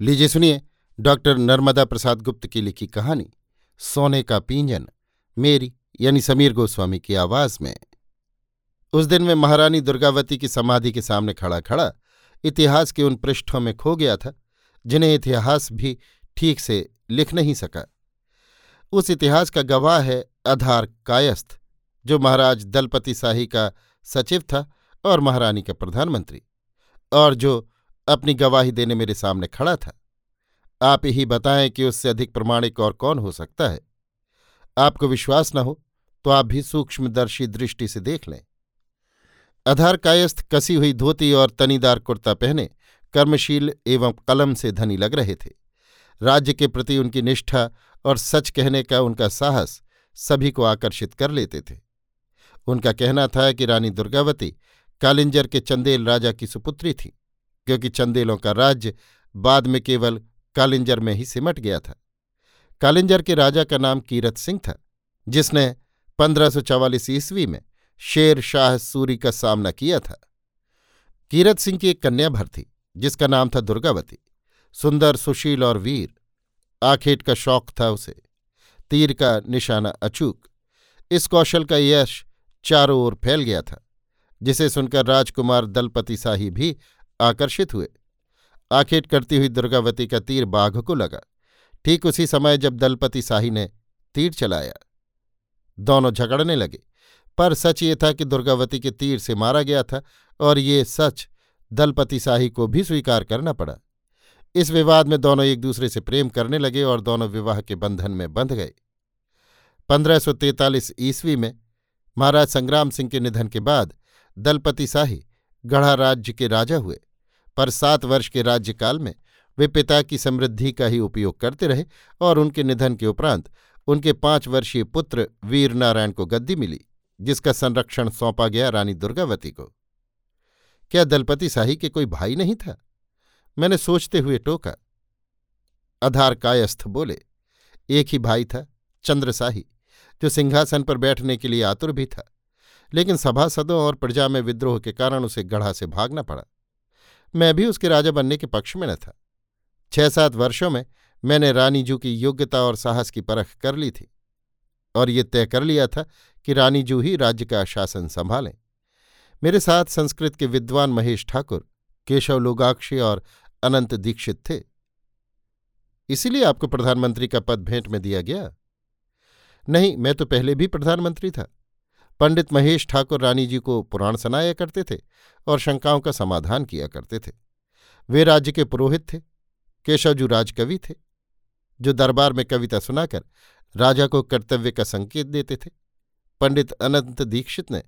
लीजिए सुनिए डॉक्टर नर्मदा प्रसाद गुप्त की लिखी कहानी, सोने का पींजन, मेरी, यानी समीर गोस्वामी की आवाज़ में। उस दिन मैं महारानी दुर्गावती की समाधि के सामने खड़ा खड़ा इतिहास के उन पृष्ठों में खो गया था, जिन्हें इतिहास भी ठीक से लिख नहीं सका। उस इतिहास का गवाह है आधार कायस्थ, जो महाराज दलपति शाही का सचिव था और महारानी का प्रधानमंत्री, और जो अपनी गवाही देने मेरे सामने खड़ा था। आप ही बताएँ कि उससे अधिक प्रमाणिक और कौन हो सकता है। आपको विश्वास न हो तो आप भी सूक्ष्मदर्शी दृष्टि से देख लें। आधार कायस्थ कसी हुई धोती और तनीदार कुर्ता पहने कर्मशील एवं कलम से धनी लग रहे थे। राज्य के प्रति उनकी निष्ठा और सच कहने का उनका साहस सभी को आकर्षित कर लेते थे। उनका कहना था कि रानी दुर्गावती कालिंजर के चंदेल राजा की सुपुत्री थी। क्योंकि चंदेलों का राज्य बाद में केवल कालिंजर में ही सिमट गया था। कालिंजर के राजा का नाम कीरत सिंह था, जिसने पंद्रह ईस्वी में शेर शाह सूरी का सामना किया था। कीरत सिंह की एक कन्या भर थी, जिसका नाम था दुर्गावती। सुंदर, सुशील और वीर, आखेट का शौक था उसे, तीर का निशाना अचूक। इस कौशल का यश चारों ओर फैल गया था, जिसे सुनकर राजकुमार दलपति शाही भी आकर्षित हुए। आखेट करती हुई दुर्गावती का तीर बाघ को लगा। ठीक उसी समय जब दलपति शाही ने तीर चलाया, दोनों झगड़ने लगे। पर सच ये था कि दुर्गावती के तीर से मारा गया था और ये सच दलपति शाही को भी स्वीकार करना पड़ा। इस विवाद में दोनों एक दूसरे से प्रेम करने लगे और दोनों विवाह के बंधन में बंध गए। पंद्रह सौ तैतालीस ईस्वी में महाराज संग्राम सिंह के निधन के बाद दलपति शाही गढ़ा राज्य के राजा हुए। पर सात वर्ष के राज्यकाल में वे पिता की समृद्धि का ही उपयोग करते रहे और उनके निधन के उपरांत उनके पाँच वर्षीय पुत्र वीरनारायण को गद्दी मिली, जिसका संरक्षण सौंपा गया रानी दुर्गावती को। क्या दलपति शाही के कोई भाई नहीं था? मैंने सोचते हुए टोका। आधार कायस्थ बोले, एक ही भाई था चंद्रशाही जो सिंहासन पर बैठने के लिए आतुर भी था, लेकिन सभासदों और प्रजा में विद्रोह के कारण उसे गढ़ा से भागना पड़ा। मैं भी उसके राजा बनने के पक्ष में न था। छह सात वर्षों में मैंने रानीजू की योग्यता और साहस की परख कर ली थी और ये तय कर लिया था कि रानीजू ही राज्य का शासन संभालें। मेरे साथ संस्कृत के विद्वान महेश ठाकुर, केशव लोगाक्षी और अनंत दीक्षित थे। इसीलिए आपको प्रधानमंत्री का पद भेंट में दिया गया। नहीं, मैं तो पहले भी प्रधानमंत्री था। पंडित महेश ठाकुर रानी जी को पुराण सुनाया करते थे और शंकाओं का समाधान किया करते थे। वे राज्य के पुरोहित थे, केशवजू राजकवि थे, जो दरबार में कविता सुनाकर राजा को कर्तव्य का संकेत देते थे। पंडित अनंत दीक्षित ने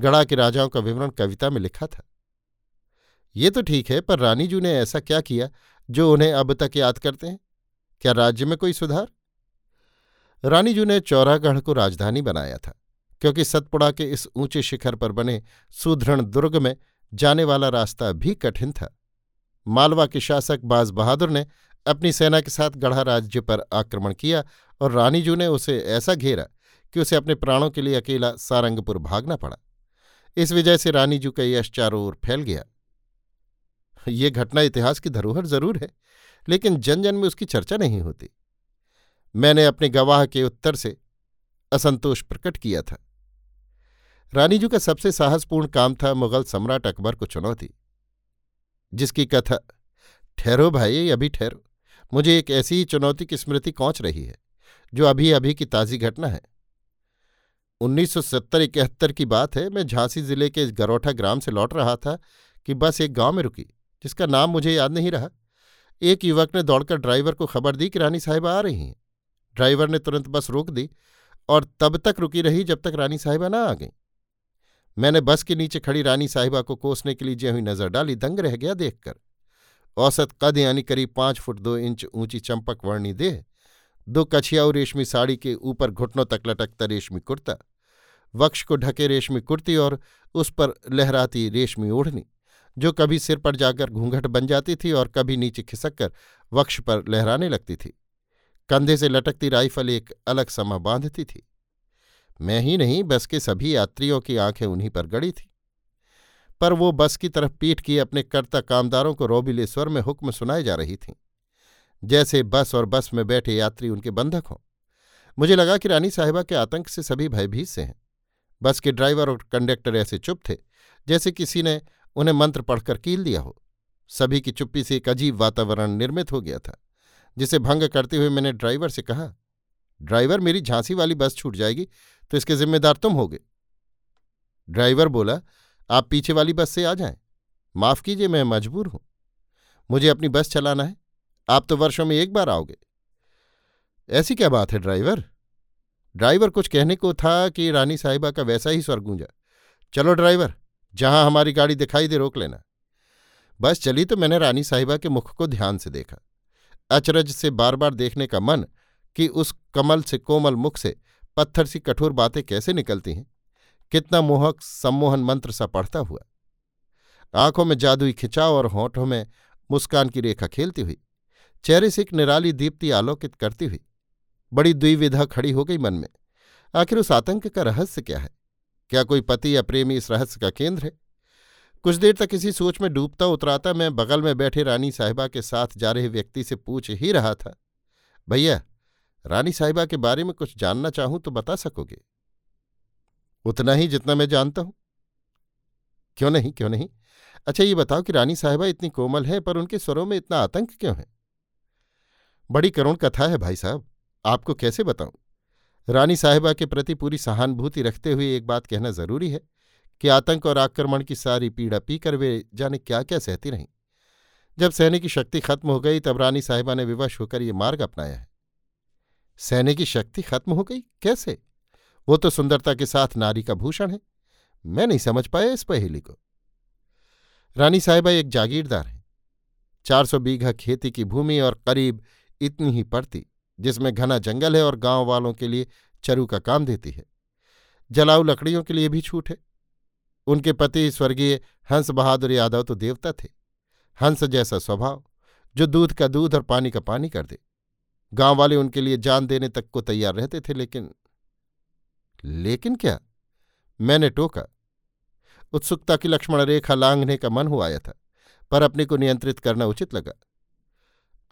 गढ़ा के राजाओं का विवरण कविता में लिखा था। ये तो ठीक है, पर रानीजू ने ऐसा क्या किया जो उन्हें अब तक याद करते हैं? क्या राज्य में कोई सुधार? रानीजू ने चौरागढ़ को राजधानी बनाया था। क्योंकि सतपुड़ा के इस ऊँचे शिखर पर बने सुदृढ़ दुर्ग में जाने वाला रास्ता भी कठिन था। मालवा के शासक बाज बहादुर ने अपनी सेना के साथ गढ़ा राज्य पर आक्रमण किया और रानीजू ने उसे ऐसा घेरा कि उसे अपने प्राणों के लिए अकेला सारंगपुर भागना पड़ा। इस विजय से रानीजू का यश चारों ओर फैल गया। ये घटना इतिहास की धरोहर ज़रूर है, लेकिन जन जन में उसकी चर्चा नहीं होती। मैंने अपने गवाह के उत्तर से असंतोष प्रकट किया था। रानीजू का सबसे साहसपूर्ण काम था मुगल सम्राट अकबर को चुनौती। जिसकी कथा, ठहरो भाई अभी ठहरो। मुझे एक ऐसी ही चुनौती की स्मृति कौच रही है, जो अभी अभी की ताज़ी घटना है। उन्नीस सौ सत्तर इकहत्तर की बात है, मैं झांसी ज़िले के गरोठा ग्राम से लौट रहा था कि बस एक गाँव में रुकी, जिसका नाम मुझे याद नहीं रहा। एक युवक ने दौड़कर ड्राइवर को खबर दी कि रानी साहिबा आ रही हैं। ड्राइवर ने तुरंत बस रोक दी और तब तक रुकी रही जब तक रानी साहिबा ना आ गई। मैंने बस के नीचे खड़ी रानी साहिबा को कोसने के लिए जे हुई नज़र डाली, दंग रह गया देखकर। औसत कद यानी करीब पाँच फुट दो इंच ऊँची चंपक वर्णी देह, दो कछियाऊ रेशमी साड़ी के ऊपर घुटनों तक लटकता रेशमी कुर्ता, वक्ष को ढके रेशमी कुर्ती और उस पर लहराती रेशमी ओढ़नी, जो कभी सिर पर जाकर घूंघट बन जाती थी और कभी नीचे खिसक कर वक्ष पर लहराने लगती थी। कंधे से लटकती राइफल एक अलग समा बांधती थी। मैं ही नहीं, बस के सभी यात्रियों की आँखें उन्हीं पर गड़ी थी। पर वो बस की तरफ़ पीट किए अपने कर्ता कामदारों को रोबिले स्वर में हुक्म सुनाए जा रही थीं। जैसे बस और बस में बैठे यात्री उनके बंधक हों। मुझे लगा कि रानी साहिबा के आतंक से सभी भयभीत से हैं। बस के ड्राइवर और कंडक्टर ऐसे चुप थे, जैसे किसी ने उन्हें मंत्र पढ़कर कील दिया हो। सभी की चुप्पी से एक अजीब वातावरण निर्मित हो गया था, जिसे भंग करते हुए मैंने ड्राइवर से कहा, ड्राइवर, मेरी झांसी वाली बस छूट जाएगी। तो इसके जिम्मेदार तुम होगे। ड्राइवर बोला, आप पीछे वाली बस से आ जाएँ। माफ़ कीजिए, मैं मजबूर हूँ। मुझे अपनी बस चलाना है। आप तो वर्षों में एक बार आओगे। ऐसी क्या बात है, ड्राइवर? ड्राइवर कुछ कहने को था कि रानी साहिबा का वैसा ही स्वर गूंजा, चलो ड्राइवर, जहाँ हमारी गाड़ी दिखाई दे रोक लेना। बस चली तो मैंने रानी साहिबा के मुख को ध्यान से देखा। अचरज से बार बार देखने का मन कि उस कमल से कोमल मुख से पत्थर सी कठोर बातें कैसे निकलती हैं? कितना मोहक सम्मोहन मंत्र सा पढ़ता हुआ। आँखों में जादुई खिंचाव और होठों में मुस्कान की रेखा खेलती हुई, चेहरे से एक निराली दीप्ति आलोकित करती हुई, बड़ी द्विविधा खड़ी हो गई मन में। आखिर उस आतंक का रहस्य क्या है? क्या कोई पति या प्रेमी इस रहस्य का केंद्र है? कुछ देर तक इसी सोच में डूबता उतराता मैं बगल में बैठे रानी साहिबा के साथ जा रहे व्यक्ति से पूछ ही रहा था, भैया रानी साहिबा के बारे में कुछ जानना चाहूँ तो बता सकोगे? उतना ही जितना मैं जानता हूँ। क्यों नहीं क्यों नहीं? अच्छा ये बताओ कि रानी साहिबा इतनी कोमल है, पर उनके स्वरों में इतना आतंक क्यों है? बड़ी करुण कथा है भाई साहब। आपको कैसे बताऊँ? रानी साहिबा के प्रति पूरी सहानुभूति रखते हुए एक बात कहना ज़रूरी है कि आतंक और आक्रमण की सारी पीड़ा पीकर वे जाने क्या क्या सहती रहीं। जब सहने की शक्ति खत्म हो गई, तब रानी साहिबा ने विवश होकर ये मार्ग अपनाया है। सैनिक की शक्ति खत्म हो गई? कैसे? वो तो सुंदरता के साथ नारी का भूषण है। मैं नहीं समझ पाया इस पहेली को। रानी साहिबा एक जागीरदार हैं। चार सौ बीघा खेती की भूमि और करीब इतनी ही पड़ती, जिसमें घना जंगल है और गाँव वालों के लिए चरू का काम देती है। जलाऊ लकड़ियों के लिए भी छूट है। उनके पति स्वर्गीय हंस बहादुर यादव तो देवता थे। हंस जैसा स्वभाव, जो दूध का दूध और पानी का पानी कर दे। गाँव वाले उनके लिए जान देने तक को तैयार रहते थे, लेकिन लेकिन क्या? मैंने टोका। उत्सुकता की लक्ष्मण रेखा लांघने का मन हो आया था, पर अपने को नियंत्रित करना उचित लगा।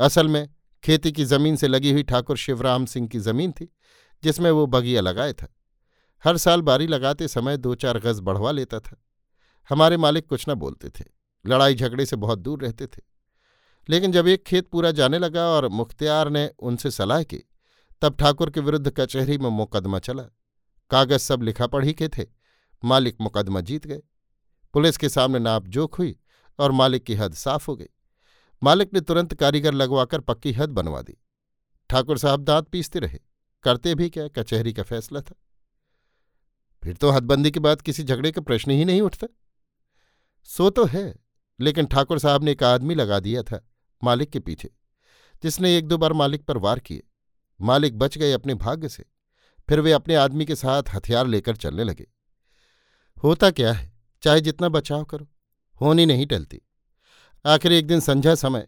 असल में, खेती की ज़मीन से लगी हुई ठाकुर शिवराम सिंह की ज़मीन थी, जिसमें वो बगिया लगाए था। हर साल बारी लगाते समय दो चार गज बढ़वा लेता था। हमारे मालिक कुछ न बोलते थे, लड़ाई झगड़े से बहुत दूर रहते थे। लेकिन जब एक खेत पूरा जाने लगा और मुख्तियार ने उनसे सलाह की, तब ठाकुर के विरुद्ध कचहरी में मुकदमा चला। कागज़ सब लिखा पढ़ी के थे। मालिक मुकदमा जीत गए। पुलिस के सामने नाप जोख हुई और मालिक की हद साफ़ हो गई। मालिक ने तुरंत कारीगर लगवाकर पक्की हद बनवा दी। ठाकुर साहब दांत पीसते रहे। करते भी क्या, कचहरी का फैसला था। फिर तो हदबंदी के बाद किसी झगड़े का प्रश्न ही नहीं उठता। सो तो है, लेकिन ठाकुर साहब ने एक आदमी लगा दिया था। मालिक के पीछे। जिसने एक दो बार मालिक पर वार किए। मालिक बच गए अपने भाग्य से। फिर वे अपने आदमी के साथ हथियार लेकर चलने लगे। होता क्या है? चाहे जितना बचाव करो। होनी नहीं टलती। आखिर एक दिन संध्या समय,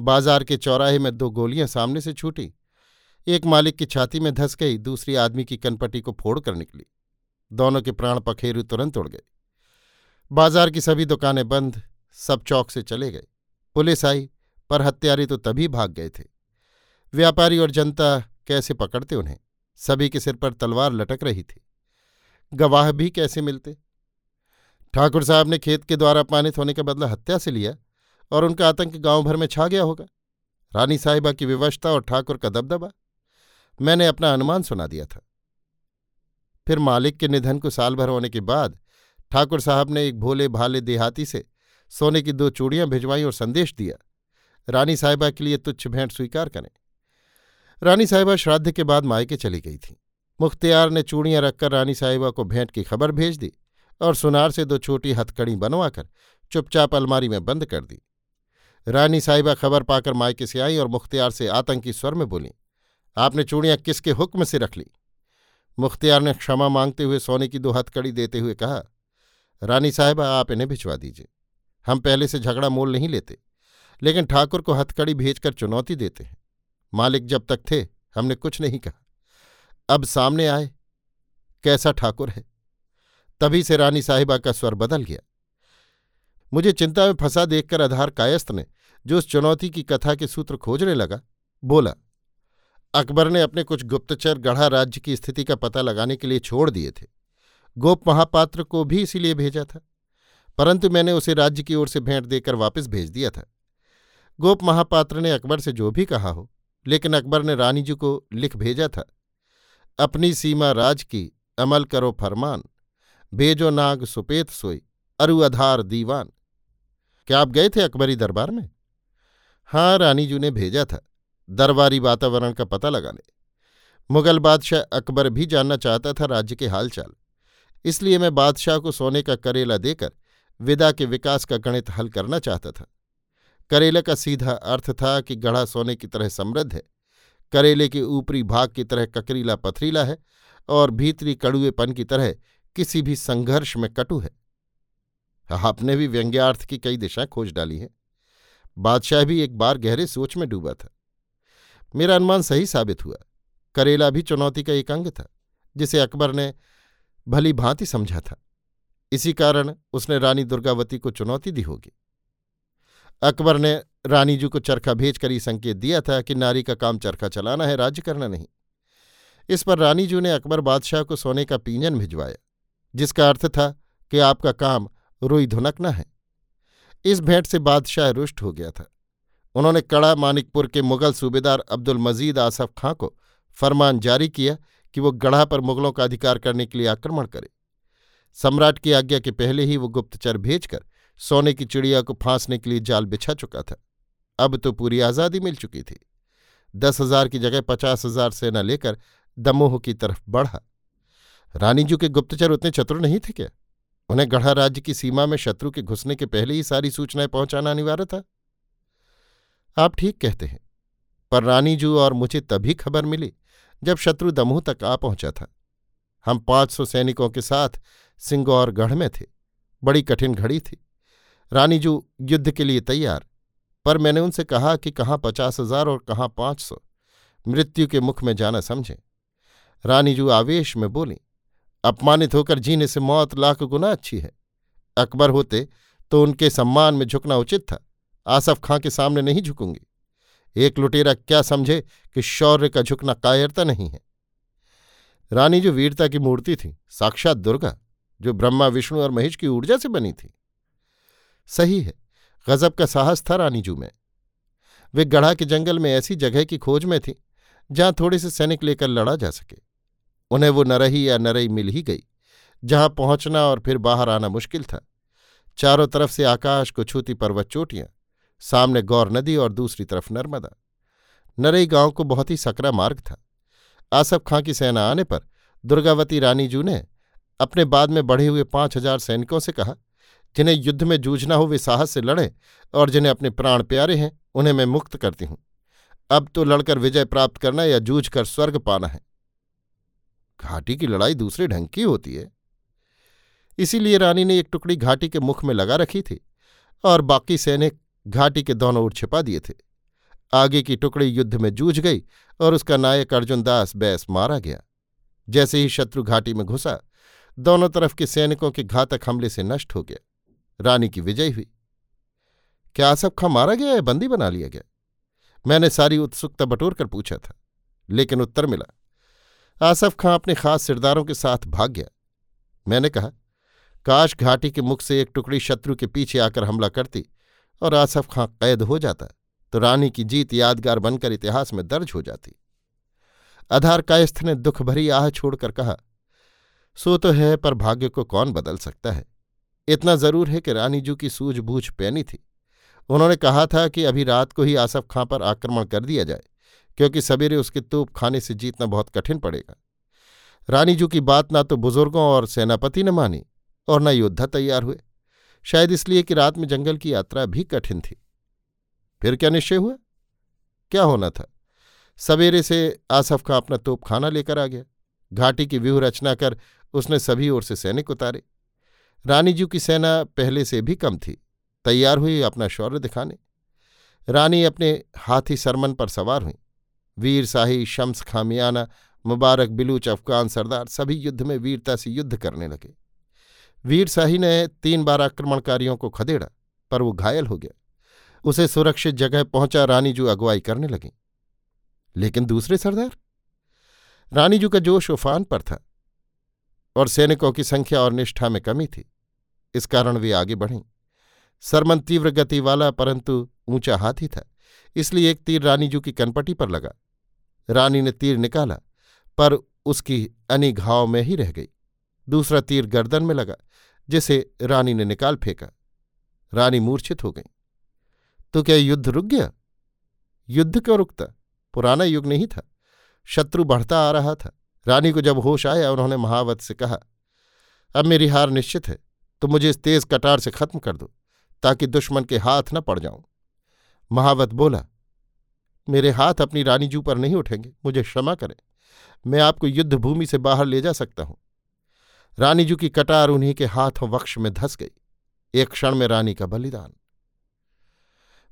बाज़ार के चौराहे में दो गोलियाँ सामने से छूटी। एक मालिक की छाती में धस गई, दूसरी आदमी की कनपटी को फोड़ कर निकली। दोनों के प्राण पखेरु तुरंत उड़ गए। बाज़ार की सभी दुकानें बंद, सब चौक से चले गए। पुलिस आई पर हत्यारे तो तभी भाग गए थे। व्यापारी और जनता कैसे पकड़ते उन्हें? सभी के सिर पर तलवार लटक रही थी। गवाह भी कैसे मिलते? ठाकुर साहब ने खेत के द्वारा अपमानित होने के बदला हत्या से लिया और उनका आतंक गाँव भर में छा गया होगा। रानी साहिबा की विवशता और ठाकुर का दबदबा। मैंने अपना अनुमान सुना दिया था। फिर मालिक के निधन को साल भर होने के बाद ठाकुर साहब ने एक भोले भाले देहाती से सोने की दो चूड़ियाँ भिजवाई और संदेश दिया। रानी साहिबा के लिए तुच्छ भेंट स्वीकार करें। रानी साहिबा श्राद्ध के बाद मायके चली गई थी। मुख्तियार ने चूड़ियाँ रखकर रानी साहिबा को भेंट की खबर भेज दी और सुनार से दो छोटी हथकड़ी बनवाकर चुपचाप अलमारी में बंद कर दी। रानी साहिबा खबर पाकर मायके से आई और मुख्तियार से आतंकी स्वर में बोली, आपने चूड़ियाँ किसके हुक्म से रख ली? मुख्तियार ने क्षमा मांगते हुए सोने की दो हथकड़ी देते हुए कहा, रानी साहिबा, आप इन्हें भिजवा दीजिए। हम पहले से झगड़ा मोल नहीं लेते। लेकिन ठाकुर को हथकड़ी भेजकर चुनौती देते हैं। मालिक जब तक थे, हमने कुछ नहीं कहा। अब सामने आए, कैसा ठाकुर है? तभी से रानी साहिबा का स्वर बदल गया। मुझे चिंता में फंसा देखकर आधार कायस्थ ने, जो उस चुनौती की कथा के सूत्र खोजने लगा, बोला, अकबर ने अपने कुछ गुप्तचर गढ़ा राज्य की स्थिति का पता लगाने के लिए छोड़ दिए थे। गोप महापात्र को भी इसीलिए भेजा था, परंतु मैंने उसे राज्य की ओर से भेंट देकर वापस भेज दिया था। गोप महापात्र ने अकबर से जो भी कहा हो, लेकिन अकबर ने रानी जी को लिख भेजा था। अपनी सीमा राज की, अमल करो फरमान, भेजो नाग सुपेत सोई, अरु अधार दीवान। क्या आप गए थे अकबरी दरबार में? हाँ रानी जी ने भेजा था। दरबारी वातावरण का पता लगाने। मुगल बादशाह अकबर भी जानना चाहता था राज्य के हालचाल। इसलिए मैं बादशाह को सोने का करेला देकर, विदा के विकास का गणित हल करना चाहता था। करेले का सीधा अर्थ था कि गढ़ा सोने की तरह समृद्ध है। करेले के ऊपरी भाग की तरह ककरीला पथरीला है और भीतरी कड़ुएपन की तरह किसी भी संघर्ष में कटु है। आपने भी व्यंग्यार्थ की कई दिशा खोज डाली हैं। बादशाह भी एक बार गहरे सोच में डूबा था। मेरा अनुमान सही साबित हुआ। करेला भी चुनौती का एक अंग था, जिसे अकबर ने भली भांति समझा था। इसी कारण उसने रानी दुर्गावती को चुनौती दी होगी। अकबर ने रानीजू को चरखा भेजकर ये संकेत दिया था कि नारी का काम चरखा चलाना है, राज्य करना नहीं। इस पर रानीजू ने अकबर बादशाह को सोने का पींजन भिजवाया, जिसका अर्थ था कि आपका काम रुई धुनकना है। इस भेंट से बादशाह रुष्ट हो गया था। उन्होंने कड़ा मानिकपुर के मुगल सूबेदार अब्दुल मजीद आसफ खां को फरमान जारी किया कि वो गढ़ा पर मुगलों का अधिकार करने के लिए आक्रमण करे। सम्राट की आज्ञा के पहले ही वो गुप्तचर भेजकर सोने की चिड़िया को फांसने के लिए जाल बिछा चुका था। अब तो पूरी आज़ादी मिल चुकी थी। दस हज़ार की जगह पचास हज़ार सेना लेकर दमोह की तरफ़ बढ़ा। रानीजू के गुप्तचर उतने चतुर नहीं थे क्या? उन्हें गढ़ा राज्य की सीमा में शत्रु के घुसने के पहले ही सारी सूचनाएँ पहुंचाना अनिवार्य था। आप ठीक कहते हैं, पर रानीजू और मुझे तभी खबर मिली जब शत्रु दमोह तक आ पहुँचा था। हम पाँच सौ सैनिकों के साथ सिंगौरगढ़ में थे। बड़ी कठिन घड़ी थी। रानी जू युद्ध के लिए तैयार। पर मैंने उनसे कहा कि कहाँ पचास हज़ार और कहाँ पाँच सौ। मृत्यु के मुख में जाना समझें। रानीजू आवेश में बोली, अपमानित होकर जीने से मौत लाख गुना अच्छी है। अकबर होते तो उनके सम्मान में झुकना उचित था। आसफ खां के सामने नहीं झुकूँगी। एक लुटेरा क्या समझे कि शौर्य का झुकना कायरता नहीं है। रानी जो वीरता की मूर्ति थी, साक्षात दुर्गा, जो ब्रह्मा, विष्णु और महेश की ऊर्जा से बनी थी। सही है, गजब का साहस था रानीजू में। वे गढ़ा के जंगल में ऐसी जगह की खोज में थी, जहाँ थोड़े से सैनिक लेकर लड़ा जा सके। उन्हें वो नरही या नरई मिल ही गई, जहाँ पहुँचना और फिर बाहर आना मुश्किल था। चारों तरफ़ से आकाश को छूती पर्वत चोटियाँ, सामने गौर नदी और दूसरी तरफ़ नर्मदा। नरई गाँव को बहुत ही सकरा मार्ग था। आसफ खां की सेना आने पर दुर्गावती रानीजू ने अपने बाद में बढ़े हुए पाँच हज़ार सैनिकों से कहा जिन्हें युद्ध में जूझना हो वे साहस से लड़ें और जिन्हें अपने प्राण प्यारे हैं, उन्हें मैं मुक्त करती हूँ। अब तो लड़कर विजय प्राप्त करना या जूझ कर स्वर्ग पाना है। घाटी की लड़ाई दूसरे ढंग की होती है। इसीलिए रानी ने एक टुकड़ी घाटी के मुख में लगा रखी थी और बाकी सैनिक घाटी के दोनों ओर छिपा दिए थे। आगे की टुकड़ी युद्ध में जूझ गई और उसका नायक अर्जुन दास बैस मारा गया। जैसे ही शत्रु घाटी में घुसा, दोनों तरफ़ के सैनिकों के घातक हमले से नष्ट हो गया। रानी की विजय हुई। क्या आसफ खां मारा गया या बंदी बना लिया गया? मैंने सारी उत्सुकता बटोर कर पूछा था, लेकिन उत्तर मिला, आसफ खां अपने खास सिरदारों के साथ भाग गया। मैंने कहा, काश घाटी के मुख से एक टुकड़ी शत्रु के पीछे आकर हमला करती और आसफ खां कैद हो जाता तो रानी की जीत यादगार बनकर इतिहास में दर्ज हो जाती। आधार कायस्थ ने दुख भरी आह छोड़कर कहा, सो तो है, पर भाग्य को कौन बदल सकता है? इतना ज़रूर है कि रानीजू की सूझबूझ पैनी थी। उन्होंने कहा था कि अभी रात को ही आसफ खां पर आक्रमण कर दिया जाए, क्योंकि सवेरे उसके तोप खाने से जीतना बहुत कठिन पड़ेगा। रानीजू की बात ना तो बुज़ुर्गों और सेनापति ने मानी, और न योद्धा तैयार हुए। शायद इसलिए कि रात में जंगल की यात्रा भी कठिन थी। फिर क्या निश्चय हुआ? क्या होना था? सवेरे से आसफ खां अपना तोप खाना लेकर आ गया। घाटी की व्यूह रचना कर उसने सभी ओर से सैनिक उतारे। रानी जी की सेना पहले से भी कम थी। तैयार हुई अपना शौर्य दिखाने। रानी अपने हाथी सरमन पर सवार हुई। वीर शाही शम्स खामियाना, मुबारक बिलूच अफगान सरदार सभी युद्ध में वीरता से युद्ध करने लगे। वीर शाही ने तीन बार आक्रमणकारियों को खदेड़ा, पर वो घायल हो गया। उसे सुरक्षित जगह पहुँचा रानीजू अगुवाई करने लगी। लेकिन दूसरे सरदार? रानीजू का जोश उफान पर था और सैनिकों की संख्या और निष्ठा में कमी थी। इस कारण वे आगे बढ़ीं। सरमन तीव्र गति वाला, परंतु ऊँचा हाथी था, इसलिए एक तीर रानीजू की कनपटी पर लगा। रानी ने तीर निकाला, पर उसकी अनी घाव में ही रह गई। दूसरा तीर गर्दन में लगा, जिसे रानी ने निकाल फेंका। रानी मूर्छित हो गई। तो क्या युद्ध रुक गया? युद्ध क्यों रुकता? पुराना युग नहीं था। शत्रु बढ़ता आ रहा था। रानी को जब होश आया, उन्होंने महावत से कहा, अब मेरी हार निश्चित है। तो मुझे इस तेज कटार से खत्म कर दो, ताकि दुश्मन के हाथ न पड़ जाऊँ। महावत बोला, मेरे हाथ अपनी रानीजू पर नहीं उठेंगे, मुझे क्षमा करें, मैं आपको युद्ध भूमि से बाहर ले जा सकता हूँ। रानीजू की कटार उन्हीं के हाथों वक्ष में धस गई, एक क्षण में रानी का बलिदान।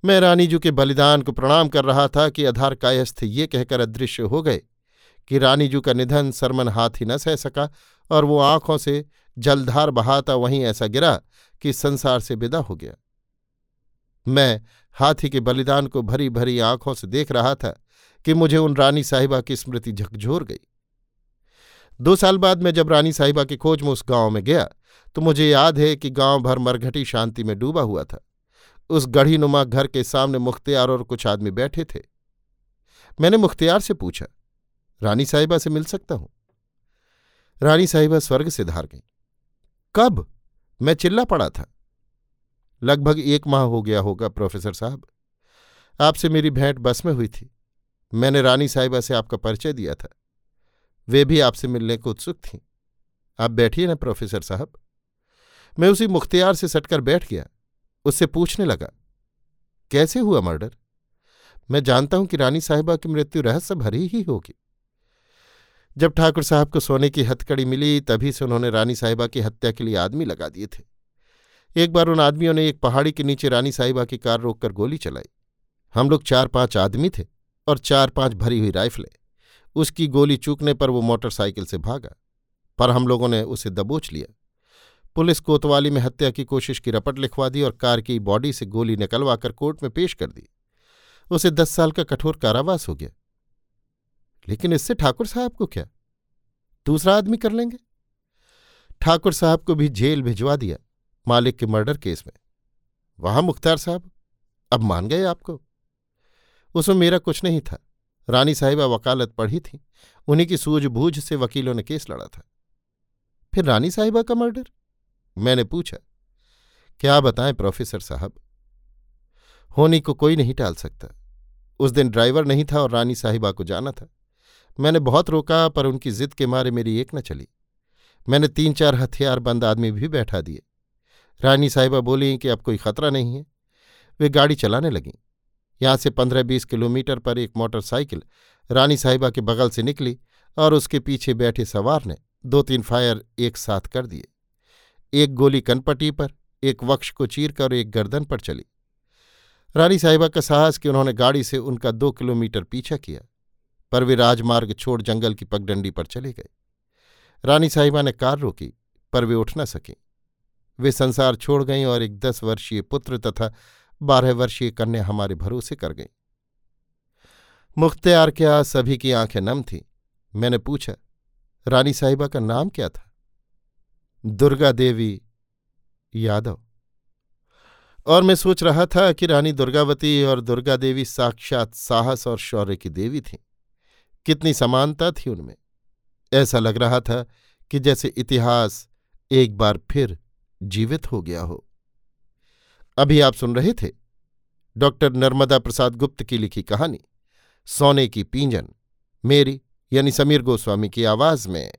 मैं रानीजू के बलिदान को प्रणाम कर रहा था कि अधार कायस्थ ये कहकर अदृश्य हो गए कि रानीजू का निधन सरमन हाथ न सह सका और वो आँखों से जलधार बहाता वहीं ऐसा गिरा कि संसार से विदा हो गया। मैं हाथी के बलिदान को भरी भरी आँखों से देख रहा था कि मुझे उन रानी साहिबा की स्मृति झकझोर गई। दो साल बाद मैं जब रानी साहिबा की खोज में उस गाँव में गया तो मुझे याद है कि गाँव भर मरघटी शांति में डूबा हुआ था। उस गढ़ी नुमा घर के सामने मुख्तियार और कुछ आदमी बैठे थे। मैंने मुख्तियार से पूछा रानी साहिबा से मिल सकता हूँ? रानी साहिबा स्वर्ग से धार गई। कब? मैं चिल्ला पड़ा था। लगभग एक माह हो गया होगा, प्रोफेसर साहब। आपसे मेरी भेंट बस में हुई थी। मैंने रानी साहिबा से आपका परिचय दिया था। वे भी आपसे मिलने को उत्सुक थीं। आप बैठिए ना, प्रोफेसर साहब। मैं उसी मुख्तियार से सटकर बैठ गया। उससे पूछने लगा, कैसे हुआ मर्डर? मैं जानता हूँ कि रानी साहिबा की मृत्यु रहस्य भरी ही होगी। जब ठाकुर साहब को सोने की हथकड़ी मिली, तभी से उन्होंने रानी साहिबा की हत्या के लिए आदमी लगा दिए थे। एक बार उन आदमियों ने एक पहाड़ी के नीचे रानी साहिबा की कार रोककर गोली चलाई। हम लोग चार पाँच आदमी थे और चार पाँच भरी हुई राइफलें। उसकी गोली चूकने पर वो मोटरसाइकिल से भागा, पर हम लोगों ने उसे दबोच लिया। पुलिस कोतवाली में हत्या की कोशिश की रपट लिखवा दी और कार की बॉडी से गोली निकलवाकर कोर्ट में पेश कर दी। उसे दस साल का कठोर कारावास हो गया। लेकिन इससे ठाकुर साहब को क्या? दूसरा आदमी कर लेंगे? ठाकुर साहब को भी जेल भिजवा दिया मालिक के मर्डर केस में। वहाँ मुख्तार साहब, अब मान गए आपको। उसमें मेरा कुछ नहीं था। रानी साहिबा वकालत पढ़ी थी। उन्हीं की सूझबूझ से वकीलों ने केस लड़ा था। फिर रानी साहिबा का मर्डर? मैंने पूछा, क्या बताएँ प्रोफेसर साहब? होनी को कोई नहीं टाल सकता। उस दिन ड्राइवर नहीं था और रानी साहिबा को जाना था। मैंने बहुत रोका, पर उनकी जिद के मारे मेरी एक न चली। मैंने तीन चार हथियार बंद आदमी भी बैठा दिए। रानी साहिबा बोली कि अब कोई खतरा नहीं है। वे गाड़ी चलाने लगीं। यहाँ से पंद्रह बीस किलोमीटर पर एक मोटरसाइकिल रानी साहिबा के बगल से निकली और उसके पीछे बैठे सवार ने दो तीन फायर एक साथ कर दिए। एक गोली कनपटी पर, एक वक्ष को चीरकर एक गर्दन पर चली। रानी साहिबा का साहस कि उन्होंने गाड़ी से उनका दो किलोमीटर पीछा किया। पर वे राजमार्ग छोड़ जंगल की पगडंडी पर चले गए। रानी साहिबा ने कार रोकी, पर वे उठ न सके। वे संसार छोड़ गईं और एक दस वर्षीय पुत्र तथा बारह वर्षीय कन्या हमारे भरोसे कर गई। मुख्तियार क्या सभी की आँखें नम थीं? मैंने पूछा, रानी साहिबा का नाम क्या था? दुर्गा देवी यादव। और मैं सोच रहा था कि रानी दुर्गावती और दुर्गा देवी साक्षात साहस और शौर्य की देवी थीं। कितनी समानता थी उनमें। ऐसा लग रहा था कि जैसे इतिहास एक बार फिर जीवित हो गया हो। अभी आप सुन रहे थे डॉक्टर नर्मदा प्रसाद गुप्त की लिखी कहानी, सोने की पींजन, मेरी यानी समीर गोस्वामी की आवाज़ में।